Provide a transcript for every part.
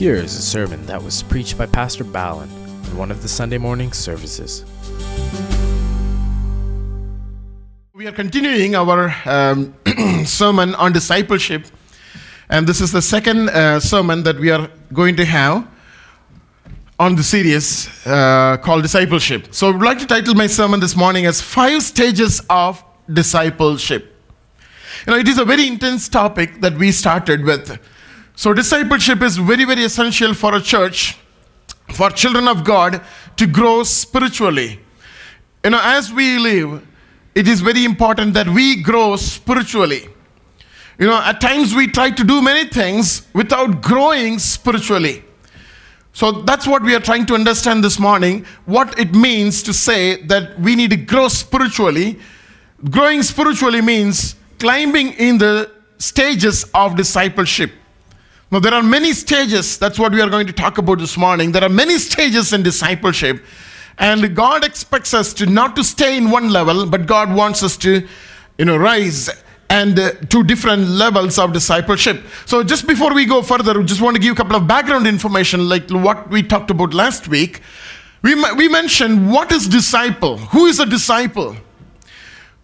Here is a sermon that was preached by Pastor Balan in one of the Sunday morning services. We are continuing our um, sermon on discipleship, and this is the second uh, sermon that we are going to have on the series uh, called Discipleship. So, I would like to title my sermon this morning as Five Stages of Discipleship. You know, it is a very intense topic that we started with. So, discipleship is very, very essential for a church, for children of God to grow spiritually. You know, as we live, it is very important that we grow spiritually. You know, at times we try to do many things without growing spiritually. So that's what we are trying to understand this morning what it means to say that we need to grow spiritually. Growing spiritually means climbing in the stages of discipleship. Now, there are many stages. That's what we are going to talk about this morning. There are many stages in discipleship. And God expects us to not to stay in one level, but God wants us to, you know, rise and uh, to different levels of discipleship. So just before we go further, we just want to give a couple of background information like what we talked about last week. We, we mentioned what is disciple? Who is a disciple?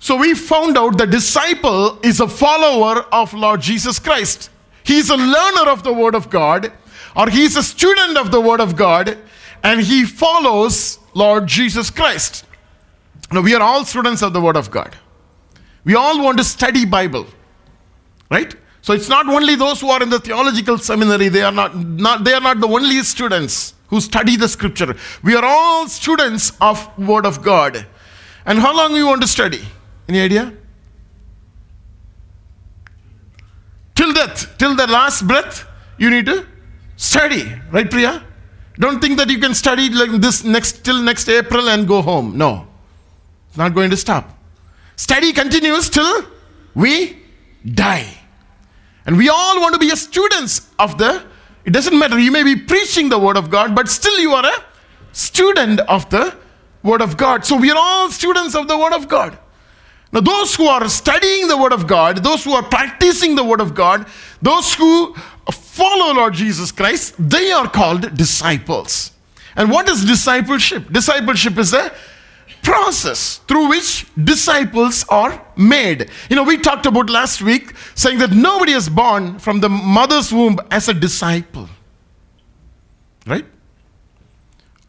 So we found out the disciple is a follower of Lord Jesus Christ. He's a learner of the Word of God, or he's a student of the Word of God, and he follows Lord Jesus Christ. Now we are all students of the Word of God. We all want to study Bible, right? So it's not only those who are in the theological seminary, they are not, not they are not the only students who study the scripture. We are all students of Word of God. And how long we want to study? Any idea? Death, till the last breath, you need to study, right, Priya? Don't think that you can study like this next till next April and go home. No, it's not going to stop. Study continues till we die. And we all want to be a students of the, it doesn't matter, you may be preaching the word of God, but still you are a student of the word of God. So we are all students of the word of God. Now, those who are studying the Word of God, those who are practicing the Word of God, those who follow Lord Jesus Christ, they are called disciples. And what is discipleship? Discipleship is a process through which disciples are made. You know, we talked about last week saying that nobody is born from the mother's womb as a disciple. Right?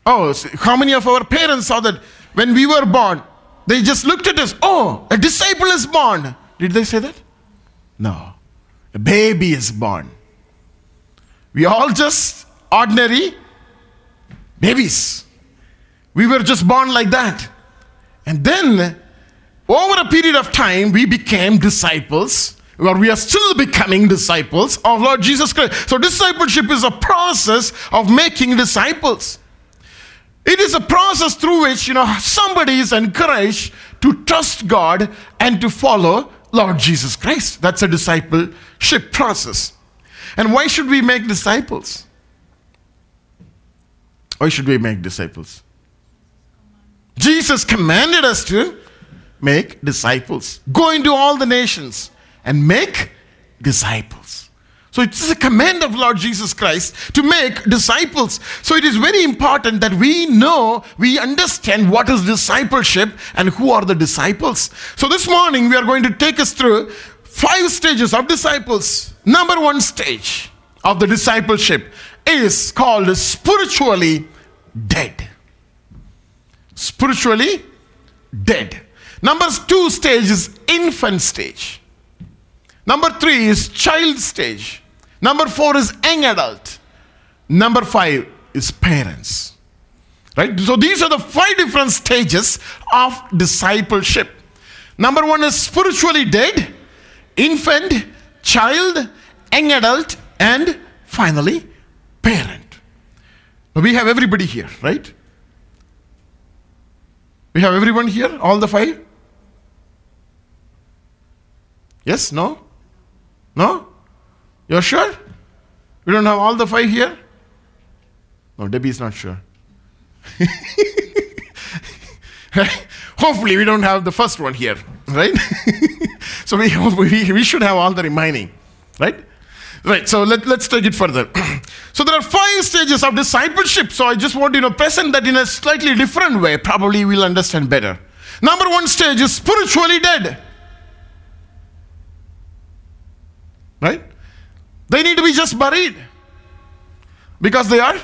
Oh, how many of our parents saw that when we were born, they just looked at us. Oh, a disciple is born. Did they say that? No. A baby is born. We all just ordinary babies. We were just born like that. And then, over a period of time, we became disciples, or we are still becoming disciples of Lord Jesus Christ. So, discipleship is a process of making disciples. It is a process through which, you know, somebody is encouraged to trust God and to follow Lord Jesus Christ. That's a discipleship process. And why should we make disciples? Why should we make disciples? Jesus commanded us to make disciples. Go into all the nations and make disciples. So it's a command of Lord Jesus Christ to make disciples. So it is very important that we know, we understand what is discipleship and who are the disciples. So this morning we are going to take us through five stages of disciples. Number one stage of the discipleship is called spiritually dead. Spiritually dead. Number two stage is infant stage. Number three is child stage. Number four is young adult. Number five is parents. Right? So these are the five different stages of discipleship. Number one is spiritually dead, infant, child, young adult, and finally, parent. We have everybody here, right? We have everyone here, all the five? Yes? No? No? You're sure? We don't have all the five here? No, Debbie is not sure. Hopefully, we don't have the first one here, right? so we, we, we should have all the remaining, right? Right, so let, let's take it further. so there are five stages of discipleship. So I just want to you know, present that in a slightly different way. Probably we'll understand better. Number one stage is spiritually dead. Right? They need to be just buried because they are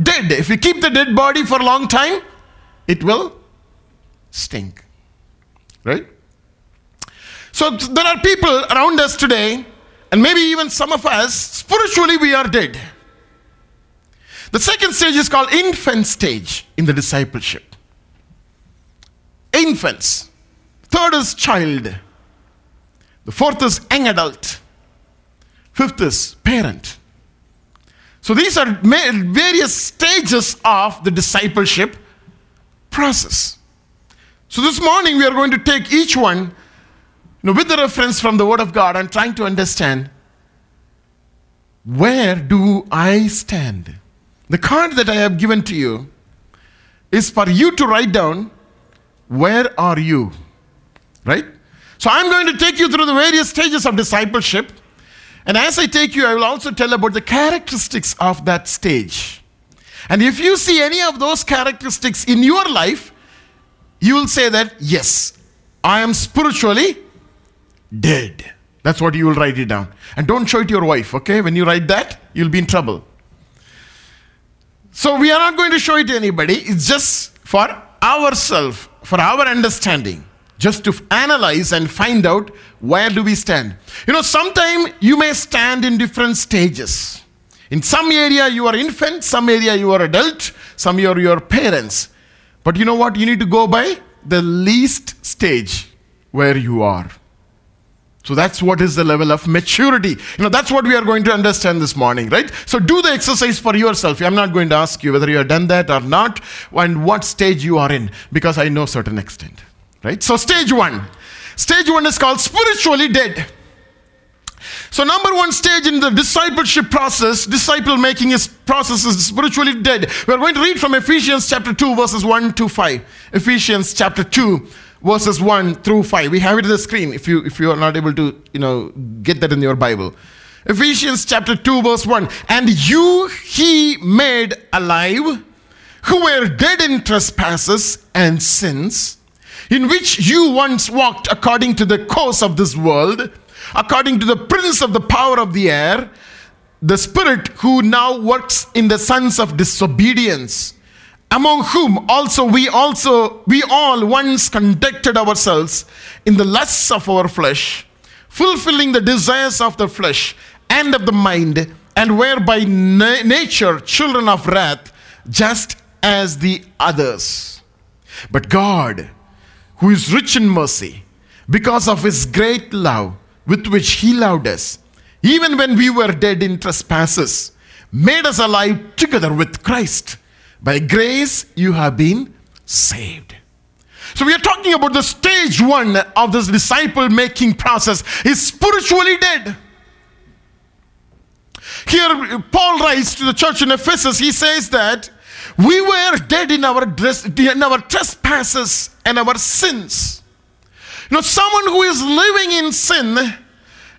dead. If you keep the dead body for a long time, it will stink. Right? So there are people around us today, and maybe even some of us, spiritually we are dead. The second stage is called infant stage in the discipleship. Infants. Third is child. The fourth is young adult. Fifth is parent. So these are various stages of the discipleship process. So this morning we are going to take each one you know, with the reference from the Word of God and trying to understand where do I stand? The card that I have given to you is for you to write down where are you? Right? So I'm going to take you through the various stages of discipleship. And as I take you, I will also tell about the characteristics of that stage. And if you see any of those characteristics in your life, you will say that, yes, I am spiritually dead. That's what you will write it down. And don't show it to your wife, okay? When you write that, you'll be in trouble. So we are not going to show it to anybody. It's just for ourselves, for our understanding, just to analyze and find out where do we stand. You know, sometime you may stand in different stages. In some area you are infant, some area you are adult, some you are your parents. But you know what? You need to go by the least stage where you are. So that's what is the level of maturity. You know, that's what we are going to understand this morning, right? So do the exercise for yourself. I'm not going to ask you whether you have done that or not and what stage you are in because I know certain extent, right? So stage one. Stage one is called spiritually dead. So, number one stage in the discipleship process, disciple making is process is spiritually dead. We are going to read from Ephesians chapter 2, verses 1 to 5. Ephesians chapter 2, verses 1 through 5. We have it on the screen if you if you are not able to, you know, get that in your Bible. Ephesians chapter 2, verse 1. And you he made alive who were dead in trespasses and sins, in which you once walked according to the course of this world, according to the prince of the power of the air, the spirit who now works in the sons of disobedience among whom also we also we all once conducted ourselves in the lusts of our flesh fulfilling the desires of the flesh and of the mind and were by na- nature children of wrath just as the others. But god who is rich in mercy because of his great love with which he loved us even when we were dead in trespasses made us alive together with christ by grace you have been saved. So we are talking about the stage one of this disciple making process is spiritually dead. Here Paul writes to the church in Ephesus, he says that we were dead in our, in our trespasses and our sins. You know, someone who is living in sin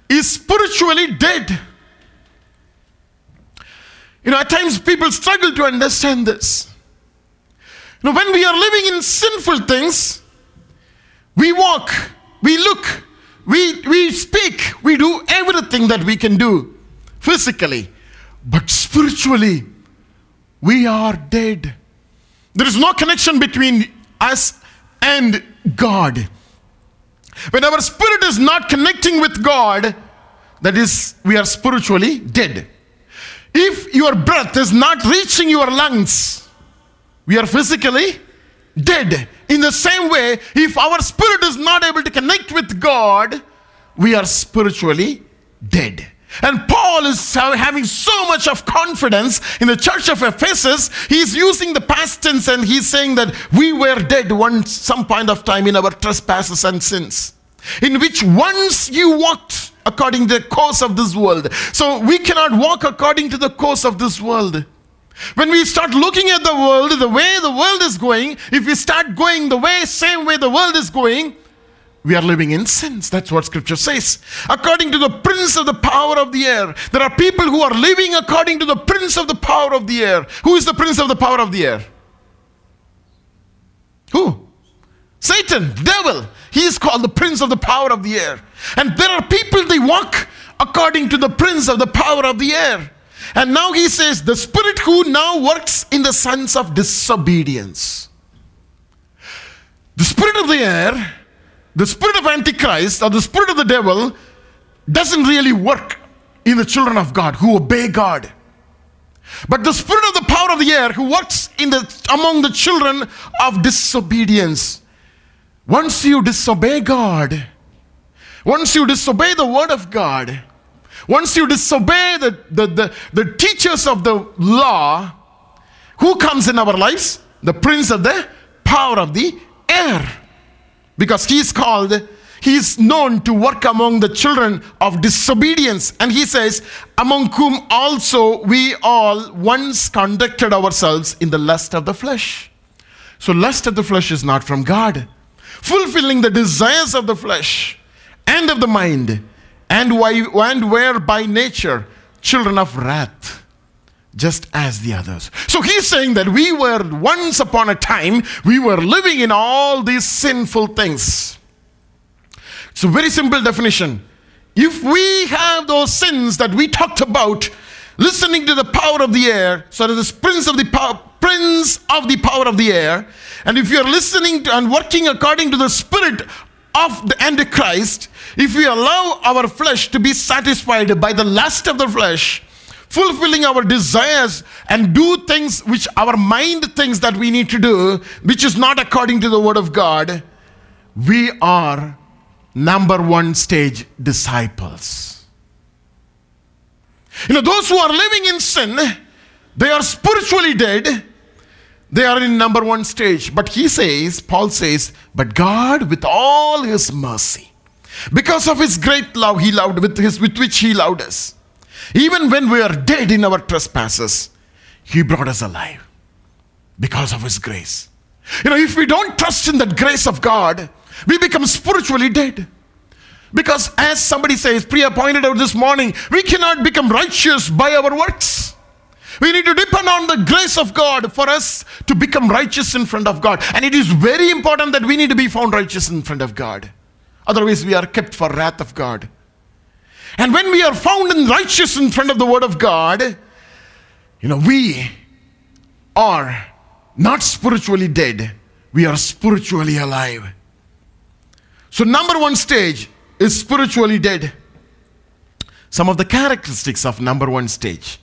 is spiritually dead. You know, at times people struggle to understand this. You know, when we are living in sinful things, we walk, we look, we, we speak, we do everything that we can do physically. But spiritually, we are dead. There is no connection between us and God. When our spirit is not connecting with God, that is, we are spiritually dead. If your breath is not reaching your lungs, we are physically dead. In the same way, if our spirit is not able to connect with God, we are spiritually dead. And Paul is having so much of confidence in the church of Ephesus. He's using the past tense and he's saying that we were dead once, some point of time in our trespasses and sins, in which once you walked according to the course of this world. So we cannot walk according to the course of this world. When we start looking at the world, the way the world is going, if we start going the way, same way the world is going, we are living in sins. That's what scripture says. According to the prince of the power of the air. There are people who are living according to the prince of the power of the air. Who is the prince of the power of the air? Who? Satan, devil. He is called the prince of the power of the air. And there are people they walk according to the prince of the power of the air. And now he says, the spirit who now works in the sons of disobedience. The spirit of the air, the spirit of Antichrist, or the spirit of the devil, doesn't really work in the children of God who obey God. But the spirit of the power of the air who works in the among the children of disobedience. Once you disobey God, once you disobey the word of God, once you disobey the, the, the, the teachers of the law, who comes in our lives? The prince of the power of the air. Because he is called, he is known to work among the children of disobedience. And he says, among whom also we all once conducted ourselves in the lust of the flesh. So, lust of the flesh is not from God. Fulfilling the desires of the flesh and of the mind and, why, and were by nature children of wrath, just as the others. So he's saying that we were once upon a time, we were living in all these sinful things. It's a very simple definition. If we have those sins that we talked about, listening to the power of the air, so that this prince of the power, prince of the power of the air, and if you are listening to and working according to the spirit of the Antichrist, if we allow our flesh to be satisfied by the lust of the flesh, fulfilling our desires and do things which our mind thinks that we need to do, which is not according to the word of God, we are number one stage disciples. You know, those who are living in sin, they are spiritually dead. They are in number one stage. But he says, Paul says, but God, with all his mercy, because of his great love he loved with, his, with which he loved us, even when we are dead in our trespasses, he brought us alive because of his grace. You know, if we don't trust in that grace of God, we become spiritually dead. Because as somebody says, Priya pointed out this morning, we cannot become righteous by our works. We need to depend on the grace of God for us to become righteous in front of God. And it is very important that we need to be found righteous in front of God. Otherwise, we are kept for wrath of God. And when we are found in righteous in front of the word of God, you know, we are not spiritually dead, we are spiritually alive. So, number one stage is spiritually dead. Some of the characteristics of number one stage.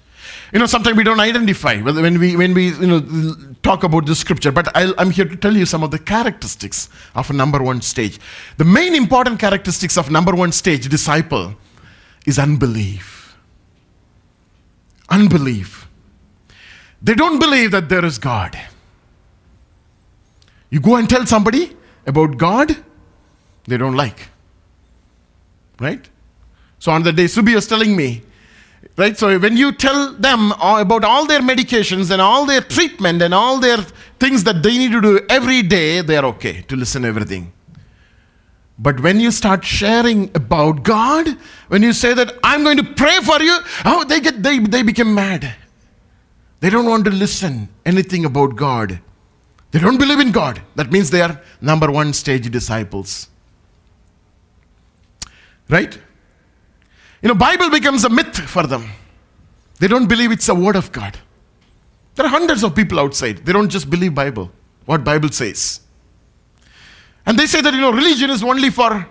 You know, sometimes we don't identify when we when we you know talk about the scripture. But i am here to tell you some of the characteristics of a number one stage. The main important characteristics of number one stage disciple is unbelief. Unbelief. They don't believe that there is God. You go and tell somebody about God, they don't like. Right? So on the day, Subi was telling me, right? So when you tell them about all their medications and all their treatment and all their things that they need to do every day, they are okay to listen to everything. But when you start sharing about God, when you say that I'm going to pray for you, oh, they get they, they become mad. They don't want to listen anything about God. They don't believe in God. That means they are number one stage disciples. Right? You know, Bible becomes a myth for them. They don't believe it's a word of God. There are hundreds of people outside. They don't just believe Bible, what Bible says. And they say that, you know, religion is only for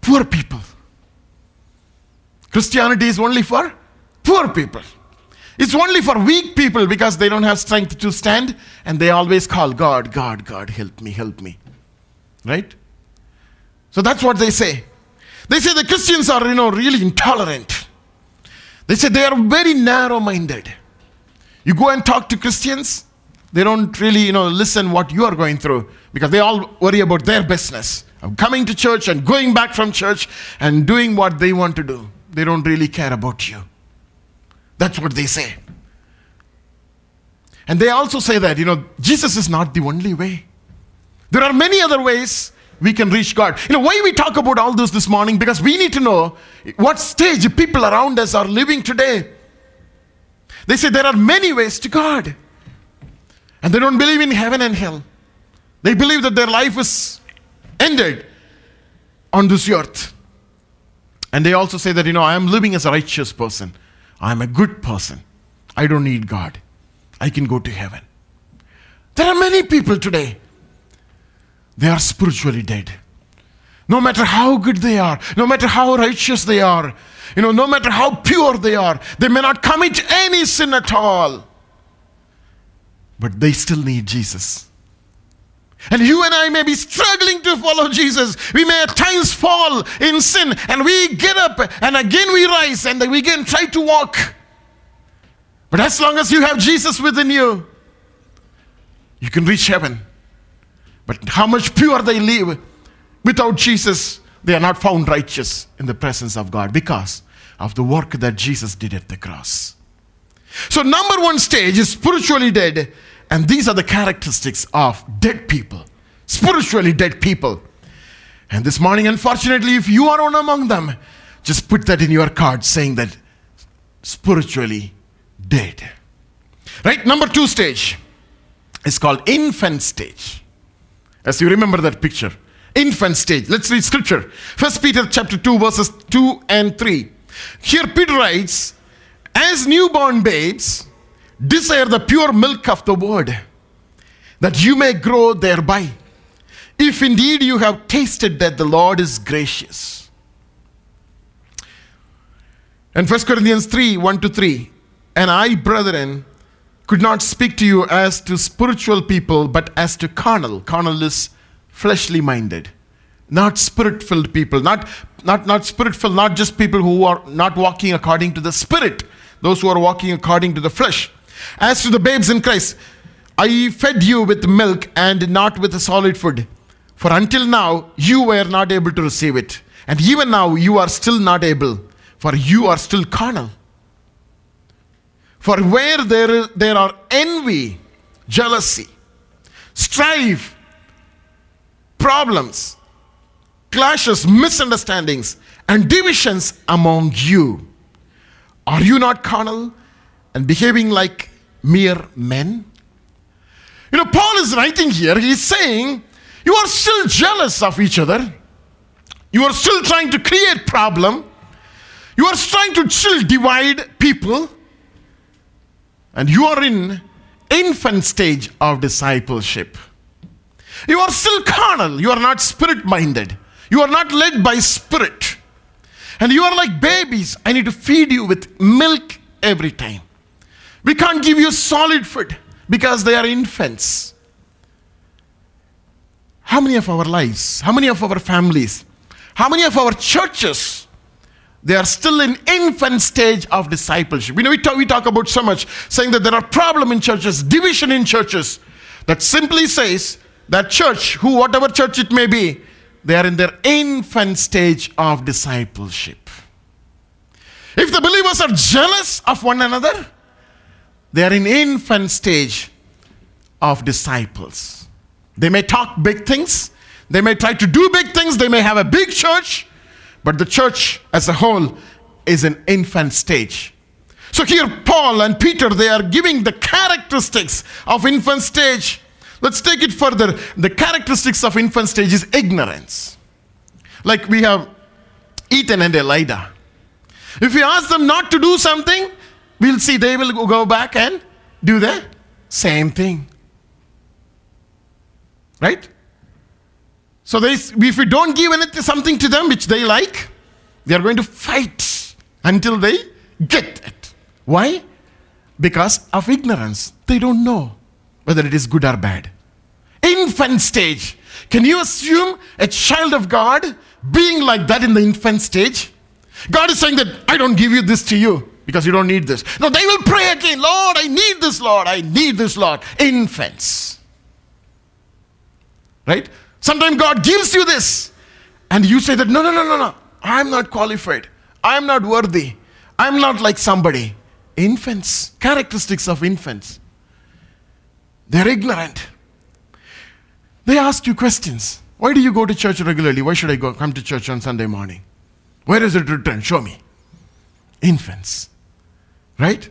poor people. Christianity is only for poor people. It's only for weak people because they don't have strength to stand and they always call God, God, God, help me, help me. Right? So that's what they say. They say the Christians are, you know, really intolerant. They say they are very narrow minded. You go and talk to Christians, they don't really, you know, listen what you are going through because they all worry about their business of coming to church and going back from church and doing what they want to do. They don't really care about you. That's what they say. And they also say that, you know, Jesus is not the only way. There are many other ways we can reach God. You know, why we talk about all this this morning? Because we need to know what stage people around us are living today. They say there are many ways to God. And they don't believe in heaven and hell. They believe that their life is ended on this earth. And they also say that, you know, I am living as a righteous person. I am a good person. I don't need God. I can go to heaven. There are many people today. They are spiritually dead. No matter how good they are, no matter how righteous they are, you know, no matter how pure they are, they may not commit any sin at all. But they still need Jesus. And you and I may be struggling to follow Jesus. We may at times fall in sin and we get up and again we rise and we again try to walk. But as long as you have Jesus within you, you can reach heaven. But how much pure they live without Jesus, they are not found righteous in the presence of God because of the work that Jesus did at the cross. So, number one stage is spiritually dead, and these are the characteristics of dead people, spiritually dead people. And this morning, unfortunately, if you are one among them, just put that in your card saying that spiritually dead. Right? Number two stage is called infant stage. As you remember that picture, infant stage. Let's read scripture. First Peter chapter 2, verses 2 and 3. Here Peter writes, As newborn babes, desire the pure milk of the word, that you may grow thereby. If indeed you have tasted that the Lord is gracious. And 1 Corinthians 3 1 to 3. And I, brethren, could not speak to you as to spiritual people, but as to carnal. Carnal is fleshly minded, not spirit filled people, not, not, not spirit filled, not just people who are not walking according to the spirit, those who are walking according to the flesh. As to the babes in Christ, I fed you with milk and not with solid food. For until now, you were not able to receive it. And even now, you are still not able, for you are still carnal. For where there, there are envy, jealousy, strife, problems, clashes, misunderstandings, and divisions among you, are you not carnal and behaving like mere men? You know, Paul is writing here, he's saying, you are still jealous of each other. You are still trying to create problem. You are trying to still divide people and you are in infant stage of discipleship you are still carnal you are not spirit minded you are not led by spirit and you are like babies. I need to feed you with milk every time. We can't give you solid food because they are infants. How many of our lives how many of our families how many of our churches they are still in infant stage of discipleship. You know, we talk, we talk about so much saying that there are problem in churches, division in churches, that simply says that church, who whatever church it may be, they are in their infant stage of discipleship. If the believers are jealous of one another, they are in infant stage of disciples. They may talk big things, they may try to do big things, they may have a big church, but the church as a whole is an infant stage. So here Paul and Peter they are giving the characteristics of infant stage. Let's take it further. The characteristics of infant stage is ignorance. Like we have Ethan and Elida. If we ask them not to do something, we'll see they will go back and do the same thing. Right? So they, if we don't give anything, something to them which they like, they are going to fight until they get it. Why? Because of ignorance. They don't know whether it is good or bad. Infant stage. Can you assume a child of God being like that in the infant stage? God is saying that I don't give you this to you because you don't need this. No, they will pray again, Lord, I need this, Lord, I need this, Lord. Infants. Right? Sometimes God gives you this, and you say that, no, no, no, no, no, I'm not qualified. I'm not worthy. I'm not like somebody. Infants, characteristics of infants. They're ignorant. They ask you questions. Why do you go to church regularly? Why should I go come to church on Sunday morning? Where is it written? Show me. Infants. Right?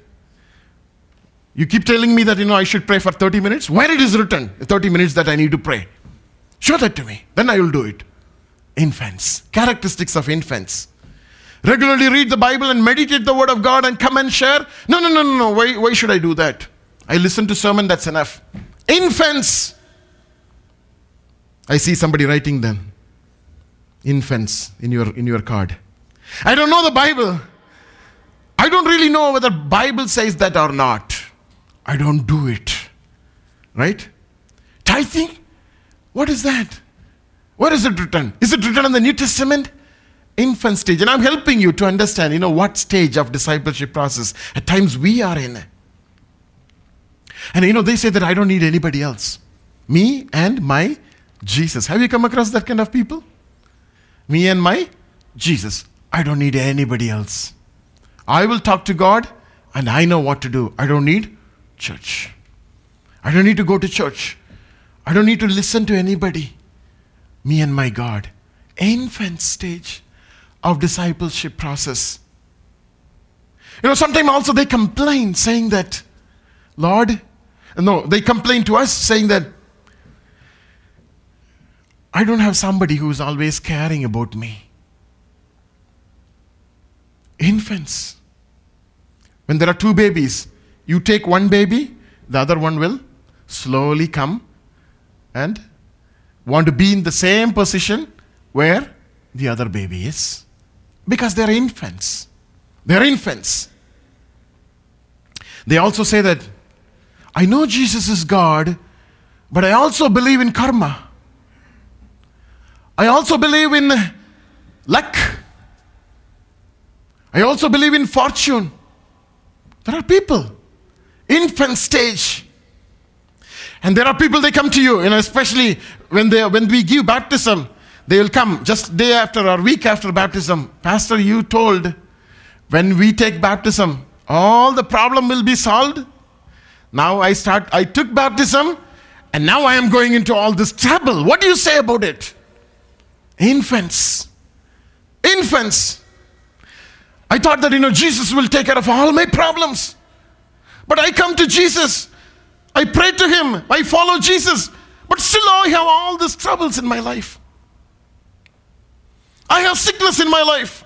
You keep telling me that you know I should pray for 30 minutes. Where it is written, 30 minutes that I need to pray. Show that to me. Then I will do it. Infants. Characteristics of infants. Regularly read the Bible and meditate the word of God and come and share. No, no, no, no, no. Why, why should I do that? I listen to sermon, that's enough. Infants. I see somebody writing them. Infants in your in your card. I don't know the Bible. I don't really know whether Bible says that or not. I don't do it. Right? Tithing? What is that? Where is it written? Is it written in the New Testament? Infant stage. And I'm helping you to understand, you know, what stage of discipleship process at times we are in. And you know, they say that I don't need anybody else. Me and my Jesus. Have you come across that kind of people? Me and my Jesus. I don't need anybody else. I will talk to God and I know what to do. I don't need church. I don't need to go to church. I don't need to listen to anybody. Me and my God. Infant stage of discipleship process. You know, sometimes also they complain saying that, Lord, no, they complain to us saying that I don't have somebody who's always caring about me. Infants. When there are two babies, you take one baby, the other one will slowly come and want to be in the same position where the other baby is. Because they're infants. They're infants. They also say that I know Jesus is God, but I also believe in karma. I also believe in luck. I also believe in fortune. There are people, infant stage. And there are people, they come to you, know, especially when, they, when we give baptism, they will come just day after or week after baptism. Pastor, you told when we take baptism, all the problem will be solved. Now I start, I took baptism, and now I am going into all this trouble. What do you say about it? Infants. Infants. I thought that, you know, Jesus will take care of all my problems. But I come to Jesus. I pray to Him. I follow Jesus. But still, I have all these troubles in my life. I have sickness in my life.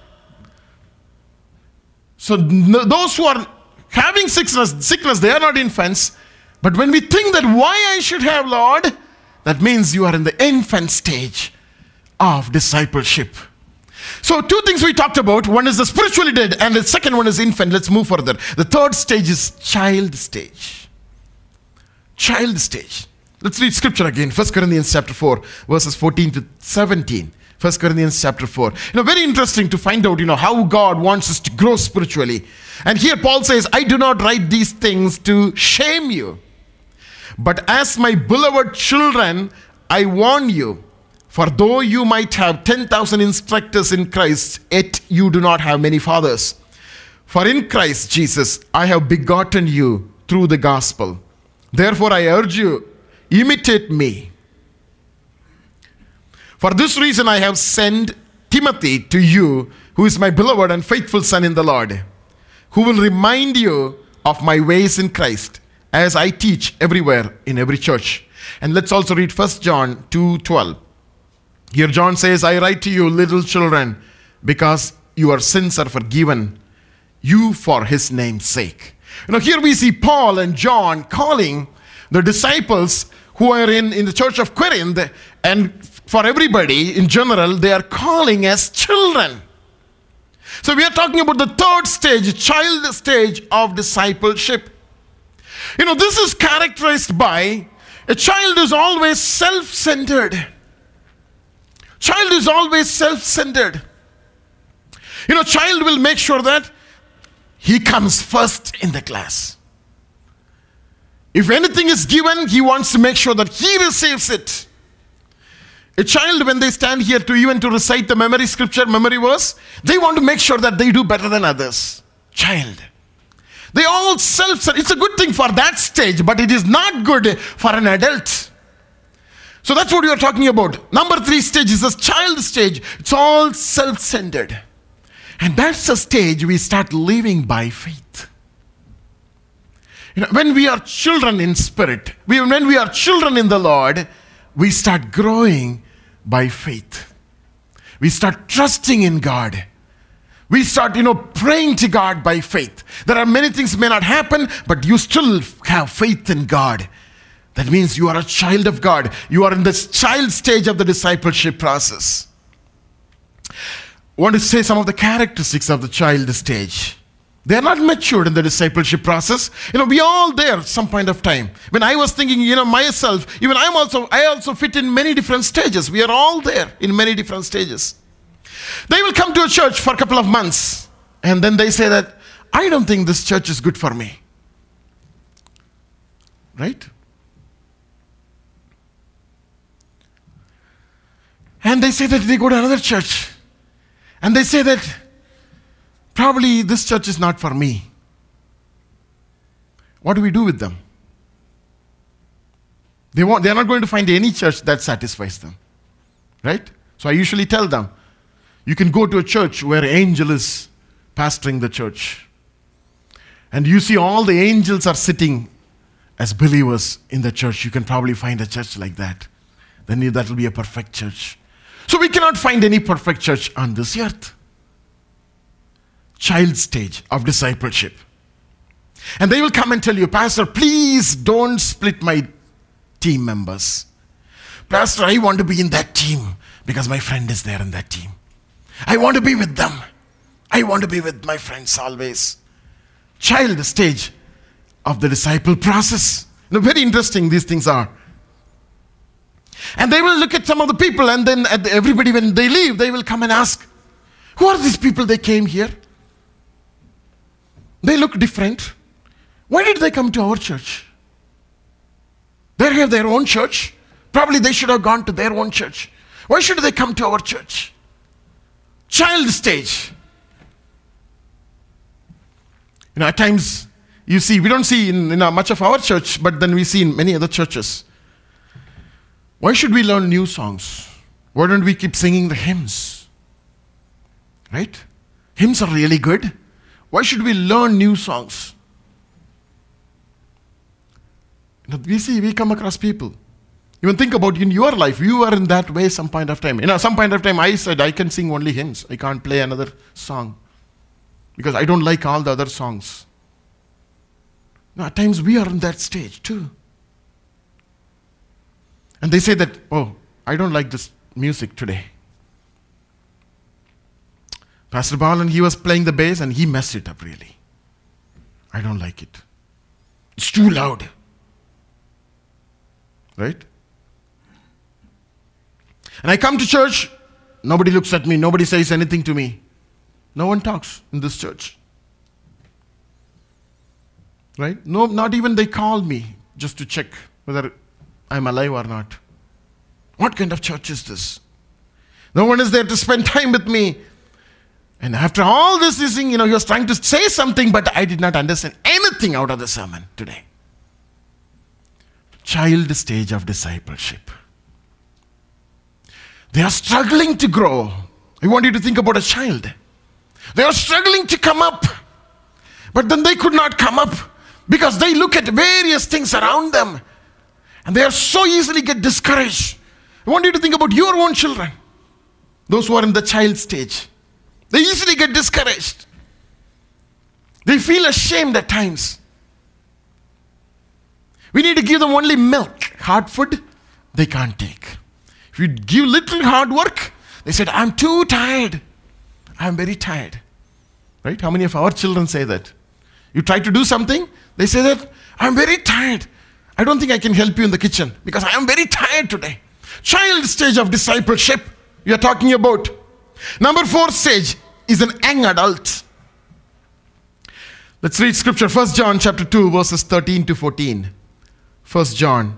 So, those who are having sickness, sickness, they are not infants. But when we think that why I should have, Lord, that means you are in the infant stage of discipleship. So, two things we talked about one is the spiritually dead, and the second one is infant. Let's move further. The third stage is child stage. Child stage. Let's read scripture again 1 Corinthians chapter 4, verses 14 to 17. 1 Corinthians chapter 4. You know, very interesting to find out, you know, how God wants us to grow spiritually. And here Paul says, I do not write these things to shame you. But as my beloved children, I warn you, for though you might have 10,000 instructors in Christ, yet you do not have many fathers. For in Christ Jesus, I have begotten you through the gospel. Therefore, I urge you, imitate me. For this reason, I have sent Timothy to you, who is my beloved and faithful son in the Lord, who will remind you of my ways in Christ, as I teach everywhere in every church. And let's also read 1 John 2:12. Here John says, I write to you, little children, because your sins are forgiven you for his name's sake. You know, here we see Paul and John calling the disciples who are in, in the church of Corinth, and for everybody in general, they are calling as children. So we are talking about the third stage, child stage of discipleship. You know, this is characterized by a child is always self centered. Child is always self centered. You know, child will make sure that he comes first in the class. If anything is given, he wants to make sure that he receives it. A child, when they stand here to even to recite the memory scripture, memory verse, they want to make sure that they do better than others. Child. They all self It's a good thing for that stage, but it is not good for an adult. So that's what we are talking about. Number three stage is the child stage. It's all self centered. And that's the stage we start living by faith. You know, when we are children in spirit, we, when we are children in the Lord, we start growing by faith. We start trusting in God. We start, you know, praying to God by faith. There are many things may not happen, but you still have faith in God. That means you are a child of God. You are in this child stage of the discipleship process. I want to say some of the characteristics of the child stage. They are not matured in the discipleship process. You know, we all there some point of time. When I was thinking, you know, myself, even I'm also, I also fit in many different stages. We are all there in many different stages. They will come to a church for a couple of months and then they say that, I don't think this church is good for me. Right? And they say that they go to another church. And they say that probably this church is not for me. What do we do with them? They want, they're not going to find any church that satisfies them. Right? So I usually tell them, you can go to a church where angel is pastoring the church. And you see all the angels are sitting as believers in the church. You can probably find a church like that. Then that will be a perfect church. So we cannot find any perfect church on this earth. Child stage of discipleship. And they will come and tell you, Pastor, please don't split my team members. Pastor, I want to be in that team because my friend is there in that team. I want to be with them. I want to be with my friends always. Child stage of the disciple process. You know, very interesting these things are. And they will look at some of the people, and then at everybody, when they leave, they will come and ask, Who are these people they came here? They look different. Why did they come to our church? They have their own church. Probably they should have gone to their own church. Why should they come to our church? Child stage. You know, at times you see, we don't see in, in uh, much of our church, but then we see in many other churches why should we learn new songs? Why don't we keep singing the hymns? Right? Hymns are really good. Why should we learn new songs? We see, we come across people. Even think about in your life, you were in that way some point of time. You know, some point of time I said, I can sing only hymns. I can't play another song. Because I don't like all the other songs. Now, at times we are in that stage too. And they say that, oh, I don't like this music today. Pastor Balan, he was playing the bass and he messed it up really. I don't like it. It's too loud. Right? And I come to church, nobody looks at me, nobody says anything to me. No one talks in this church. Right? No, not even they call me just to check whether I'm alive or not. What kind of church is this? No one is there to spend time with me. And after all this, you know, he was trying to say something, but I did not understand anything out of the sermon today. Child stage of discipleship. They are struggling to grow. I want you to think about a child. They are struggling to come up, but then they could not come up because they look at various things around them and they are so easily get discouraged. I want you to think about your own children, those who are in the child stage. They easily get discouraged. They feel ashamed at times. We need to give them only milk. Hard food, they can't take. If you give little hard work, they said, I'm too tired. I'm very tired. Right? How many of our children say that? You try to do something, they say that, I'm very tired. I don't think I can help you in the kitchen because I am very tired today. Child stage of discipleship we are talking about. Number four stage is an young adult. Let's read scripture. First John chapter 2, verses 13 to 14. First John.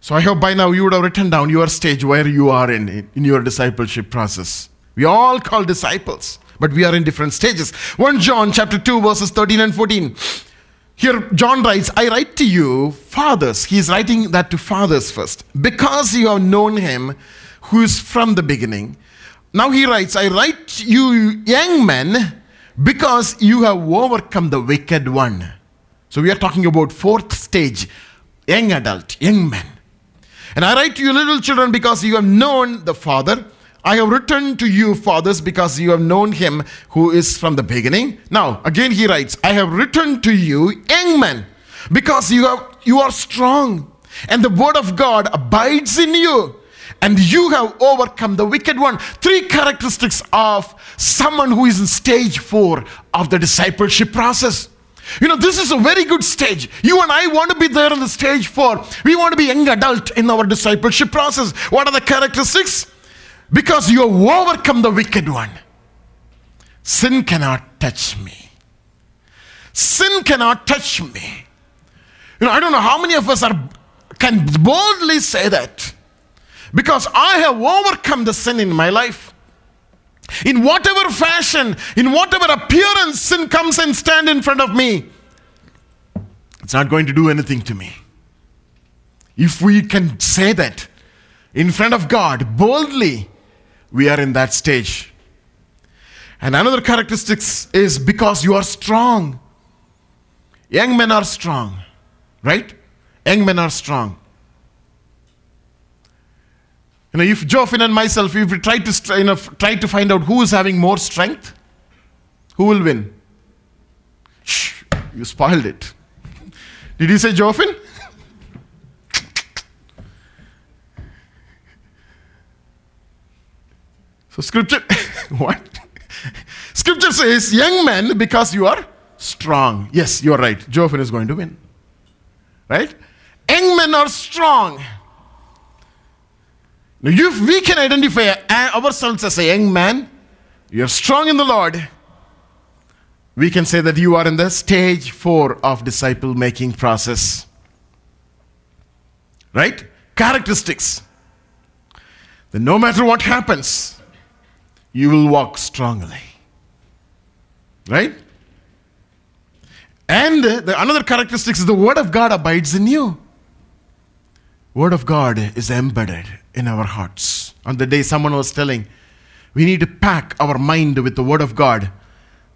So I hope by now you would have written down your stage where you are in, in your discipleship process. We all call disciples, but we are in different stages. 1 John chapter 2, verses 13 and 14. Here, John writes, I write to you, fathers. He's writing that to fathers first, because you have known him who is from the beginning. Now he writes, I write you, young men, because you have overcome the wicked one. So we are talking about fourth stage, young adult, young men. And I write to you, little children, because you have known the Father. I have written to you, fathers, because you have known him who is from the beginning. Now, again, he writes, I have written to you, young men, because you, have, you are strong, and the word of God abides in you, and you have overcome the wicked one. Three characteristics of someone who is in stage four of the discipleship process. You know, this is a very good stage. You and I want to be there in the stage four. We want to be young adult in our discipleship process. What are the characteristics? Because you have overcome the wicked one. Sin cannot touch me. Sin cannot touch me. You know, I don't know how many of us are can boldly say that. Because I have overcome the sin in my life. In whatever fashion, in whatever appearance sin comes and stand in front of me, it's not going to do anything to me. If we can say that in front of God boldly, we are in that stage. And another characteristic is because you are strong. Young men are strong, right? Young men are strong. You know, if Joffin and myself, if we try to, you know, try to find out who is having more strength, who will win? Shh, you spoiled it. Did you say Joffin? So scripture, what? Scripture says, young men, because you are strong. Yes, you're right. Joffin is going to win. Right? Young men are strong. Now, if we can identify ourselves as a young man, you're strong in the Lord, we can say that you are in the stage four of disciple making process. Right? Characteristics. Then, no matter what happens, you will walk strongly. Right? And the another characteristic is the word of God abides in you. Word of God is embedded in our hearts. On the day someone was telling, we need to pack our mind with the word of God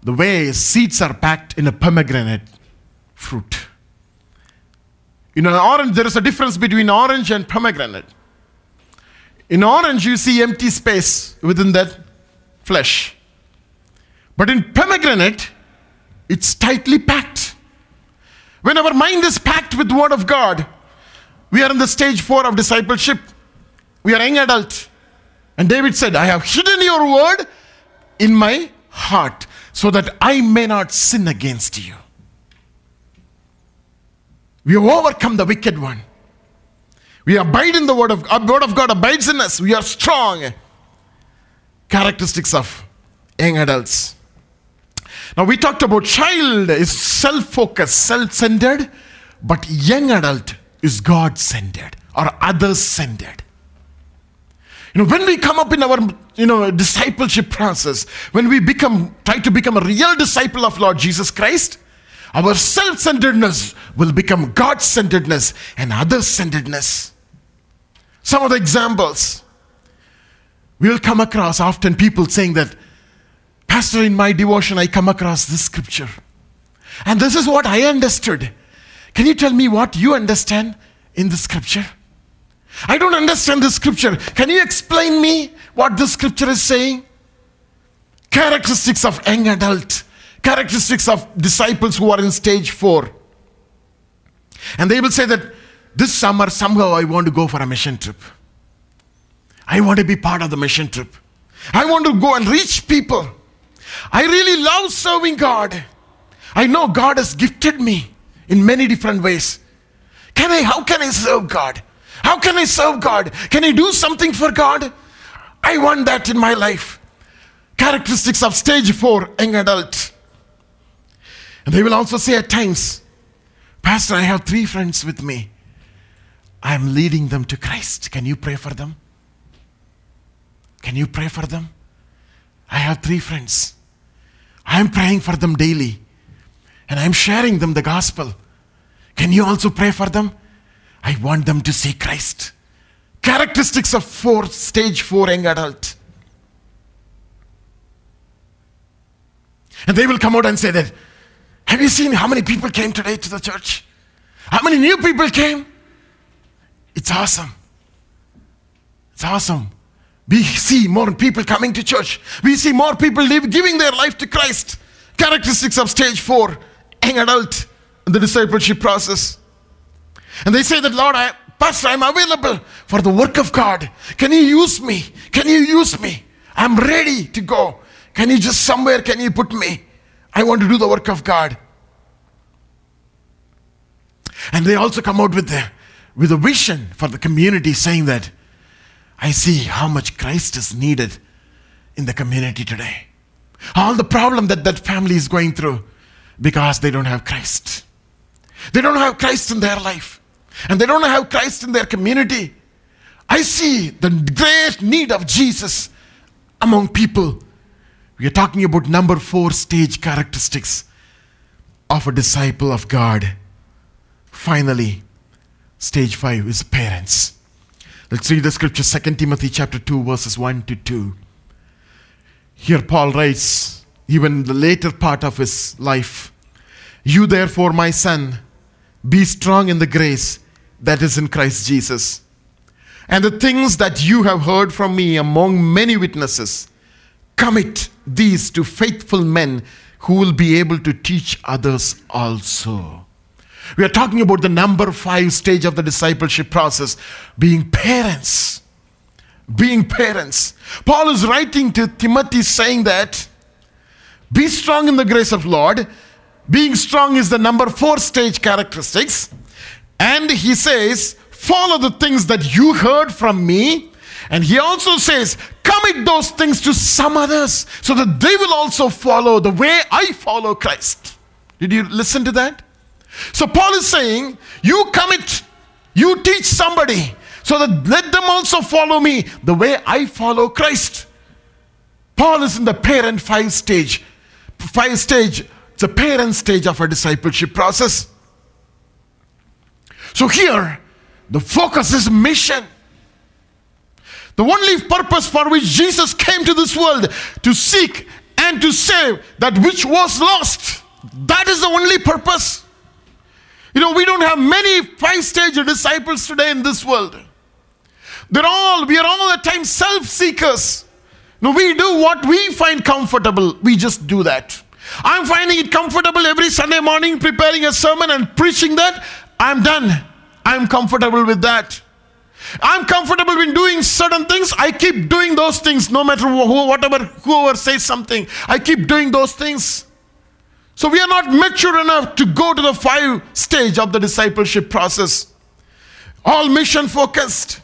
the way seeds are packed in a pomegranate fruit. In an orange, there is a difference between orange and pomegranate. In orange, you see empty space within that flesh. But in pomegranate, it's tightly packed. When our mind is packed with Word of God, we are in the stage four of discipleship. We are young adult. And David said, I have hidden your word in my heart so that I may not sin against you. We have overcome the wicked one. We abide in the word of God. Word of God abides in us. We are strong. Characteristics of young adults. Now we talked about child is self-focused, self-centered, but young adult is God-centered or others-centered. You know, when we come up in our you know discipleship process, when we become try to become a real disciple of Lord Jesus Christ, our self-centeredness will become God-centeredness and others-centeredness. Some of the examples we'll come across often people saying that, Pastor, in my devotion, I come across this scripture. And this is what I understood. Can you tell me what you understand in the scripture? I don't understand the scripture. Can you explain me what the scripture is saying? Characteristics of young adult, characteristics of disciples who are in stage four. And they will say that this summer, somehow, I want to go for a mission trip. I want to be part of the mission trip. I want to go and reach people. I really love serving God. I know God has gifted me in many different ways. Can I, how can I serve God? How can I serve God? Can I do something for God? I want that in my life. Characteristics of stage four, young adult. And they will also say at times, Pastor, I have three friends with me. I'm leading them to Christ. Can you pray for them? Can you pray for them? I have three friends. I'm praying for them daily. and I'm sharing them the gospel. Can you also pray for them? I want them to see Christ. Characteristics of four, stage four young adult. And they will come out and say that, have you seen how many people came today to the church? How many new people came? It's awesome. It's awesome. We see more people coming to church. We see more people live, giving their life to Christ. Characteristics of stage four, young adult, the discipleship process. And they say that, Lord, I, Pastor, I'm available for the work of God. Can you use me? Can you use me? I'm ready to go. Can you just somewhere, can you put me? I want to do the work of God. And they also come out with, the, with a vision for the community saying that I see how much Christ is needed in the community today. All the problem that that family is going through because they don't have Christ. They don't have Christ in their life. And they don't have Christ in their community. I see the great need of Jesus among people. We are talking about number four stage characteristics of a disciple of God. Finally, stage five is parents. Let's read the scripture, 2 Timothy chapter 2, verses 1 to 2. Here Paul writes, even the later part of his life, You therefore, my son, be strong in the grace that is in Christ Jesus. And the things that you have heard from me among many witnesses, commit these to faithful men who will be able to teach others also. We are talking about the number five stage of the discipleship process being parents. Being parents. Paul is writing to Timothy saying that be strong in the grace of Lord. Being strong is the number four stage characteristics. And he says, follow the things that you heard from me. And he also says, commit those things to some others so that they will also follow the way I follow Christ. Did you listen to that? So Paul is saying, you commit, you teach somebody so that let them also follow me the way I follow Christ. Paul is in the parent five stage. Five stage, it's a parent stage of a discipleship process. So here, the focus is mission. The only purpose for which Jesus came to this world to seek and to save that which was lost. That is the only purpose. You know, we don't have many five stage disciples today in this world. They're all, we are all the time self seekers. No, we do what we find comfortable. We just do that. I'm finding it comfortable every Sunday morning preparing a sermon and preaching that. I'm done. I'm comfortable with that. I'm comfortable in doing certain things. I keep doing those things no matter who, whatever, whoever says something. I keep doing those things. So we are not mature enough to go to the five stage of the discipleship process. All mission focused.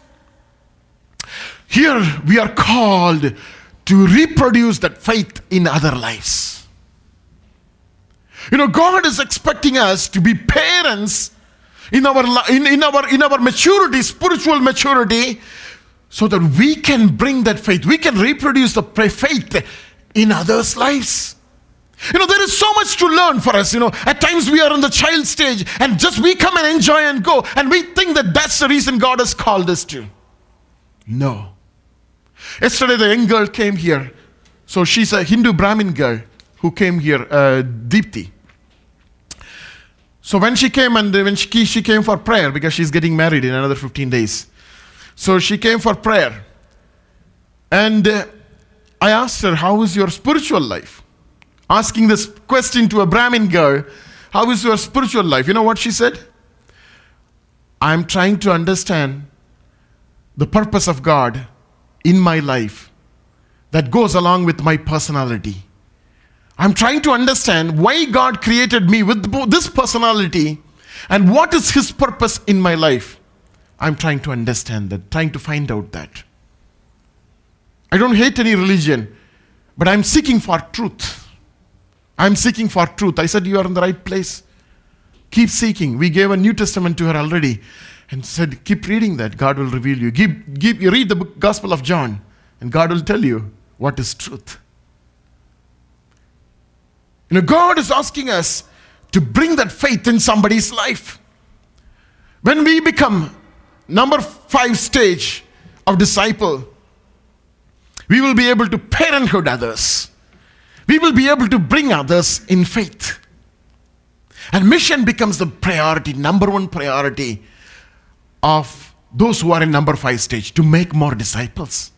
Here we are called to reproduce that faith in other lives. You know, God is expecting us to be parents in our, in, in, our, in our maturity, spiritual maturity, so that we can bring that faith. We can reproduce the faith in others' lives. You know, there is so much to learn for us. You know, at times we are in the child stage and just we come and enjoy and go, and we think that that's the reason God has called us to. No. Yesterday, the young girl came here. So she's a Hindu Brahmin girl who came here, uh. So when she came and when she, she came for prayer because she's getting married in another 15 days. So she came for prayer. And uh, I asked her, How is your spiritual life? Asking this question to a Brahmin girl, How is your spiritual life? You know what she said? I'm trying to understand the purpose of God in my life that goes along with my personality. I'm trying to understand why God created me with this personality and what is His purpose in my life. I'm trying to understand that, trying to find out that. I don't hate any religion, but I'm seeking for truth. I'm seeking for truth. I said, You are in the right place. Keep seeking. We gave a New Testament to her already and said, Keep reading that. God will reveal you. Keep, keep, you read the book, Gospel of John, and God will tell you what is truth. You know, God is asking us to bring that faith in somebody's life. When we become number five stage of disciple, we will be able to parenthood others. We will be able to bring others in faith. And mission becomes the priority, number one priority of those who are in number five stage to make more disciples.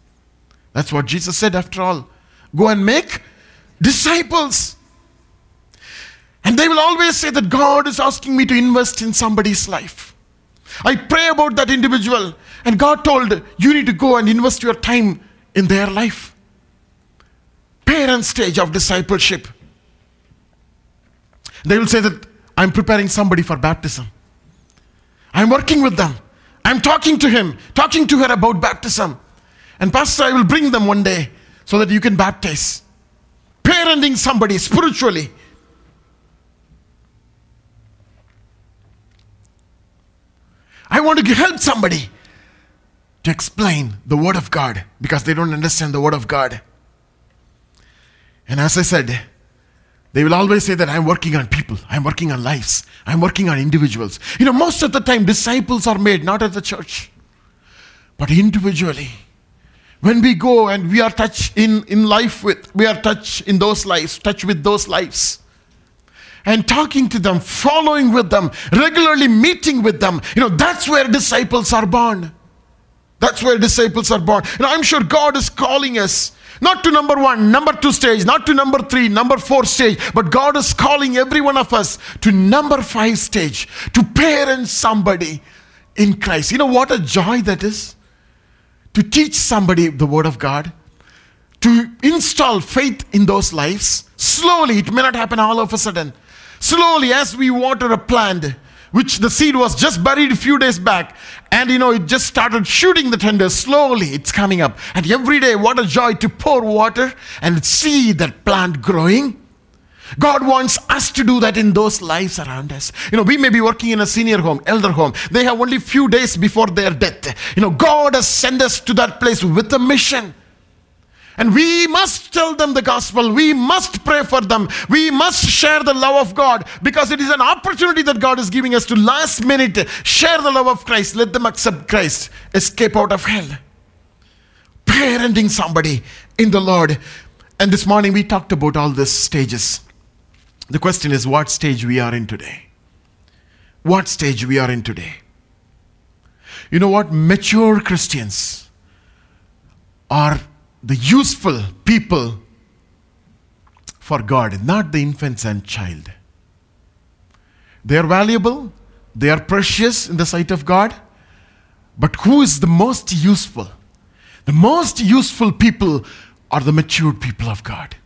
That's what Jesus said after all. Go and make disciples. And they will always say that God is asking me to invest in somebody's life. I pray about that individual, and God told you need to go and invest your time in their life. Parent stage of discipleship. They will say that I'm preparing somebody for baptism. I'm working with them. I'm talking to him, talking to her about baptism. And Pastor, I will bring them one day so that you can baptize. Parenting somebody spiritually. I want to help somebody to explain the Word of God because they don't understand the Word of God. And as I said, they will always say that I'm working on people, I'm working on lives, I'm working on individuals. You know, most of the time, disciples are made not at the church, but individually. When we go and we are touched in, in life with, we are touched in those lives, touch with those lives and talking to them, following with them, regularly meeting with them. You know, that's where disciples are born. That's where disciples are born. And I'm sure God is calling us not to number one, number two stage, not to number three, number four stage, but God is calling every one of us to number five stage, to parent somebody in Christ. You know what a joy that is? To teach somebody the Word of God, to install faith in those lives. Slowly, it may not happen all of a sudden. Slowly, as we water a plant, which the seed was just buried a few days back, and you know, it just started shooting the tender. Slowly, it's coming up. And every day, what a joy to pour water and see that plant growing. God wants us to do that in those lives around us. You know, we may be working in a senior home, elder home. They have only few days before their death. You know, God has sent us to that place with a mission. And we must tell them the gospel. We must pray for them. We must share the love of God because it is an opportunity that God is giving us to last minute share the love of Christ. Let them accept Christ, escape out of hell. Parenting somebody in the Lord. And this morning we talked about all these stages. The question is what stage we are in today? What stage we are in today? You know what? Mature Christians are the useful people for God, not the infants and child. They are valuable, they are precious in the sight of God, but who is the most useful? The most useful people are the matured people of God.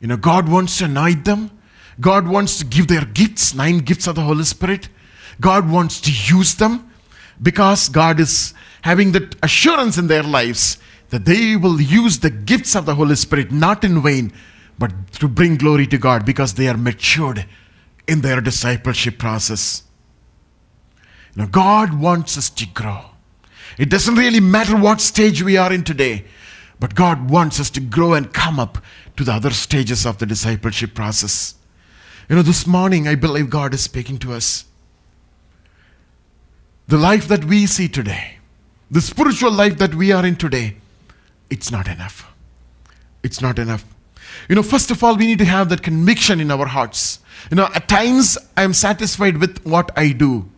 You know, God wants to anoint them. God wants to give their gifts, nine gifts of the Holy Spirit. God wants to use them because God is having that assurance in their lives that they will use the gifts of the Holy Spirit not in vain, but to bring glory to God because they are matured in their discipleship process. Now, God wants us to grow. It doesn't really matter what stage we are in today, but God wants us to grow and come up to the other stages of the discipleship process. You know, this morning I believe God is speaking to us. The life that we see today, the spiritual life that we are in today, it's not enough. It's not enough. You know, first of all, we need to have that conviction in our hearts. You know, at times I'm satisfied with what I do.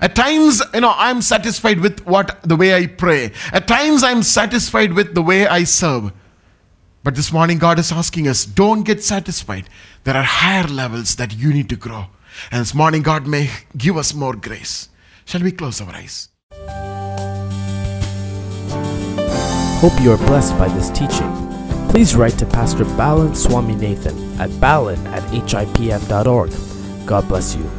At times, you know, I'm satisfied with what the way I pray. At times I'm satisfied with the way I serve. But this morning, God is asking us, don't get satisfied. There are higher levels that you need to grow. And this morning, God may give us more grace. Shall we close our eyes? Hope you are blessed by this teaching. Please write to Pastor Balan Swami Nathan at balan at hipm.org. God bless you.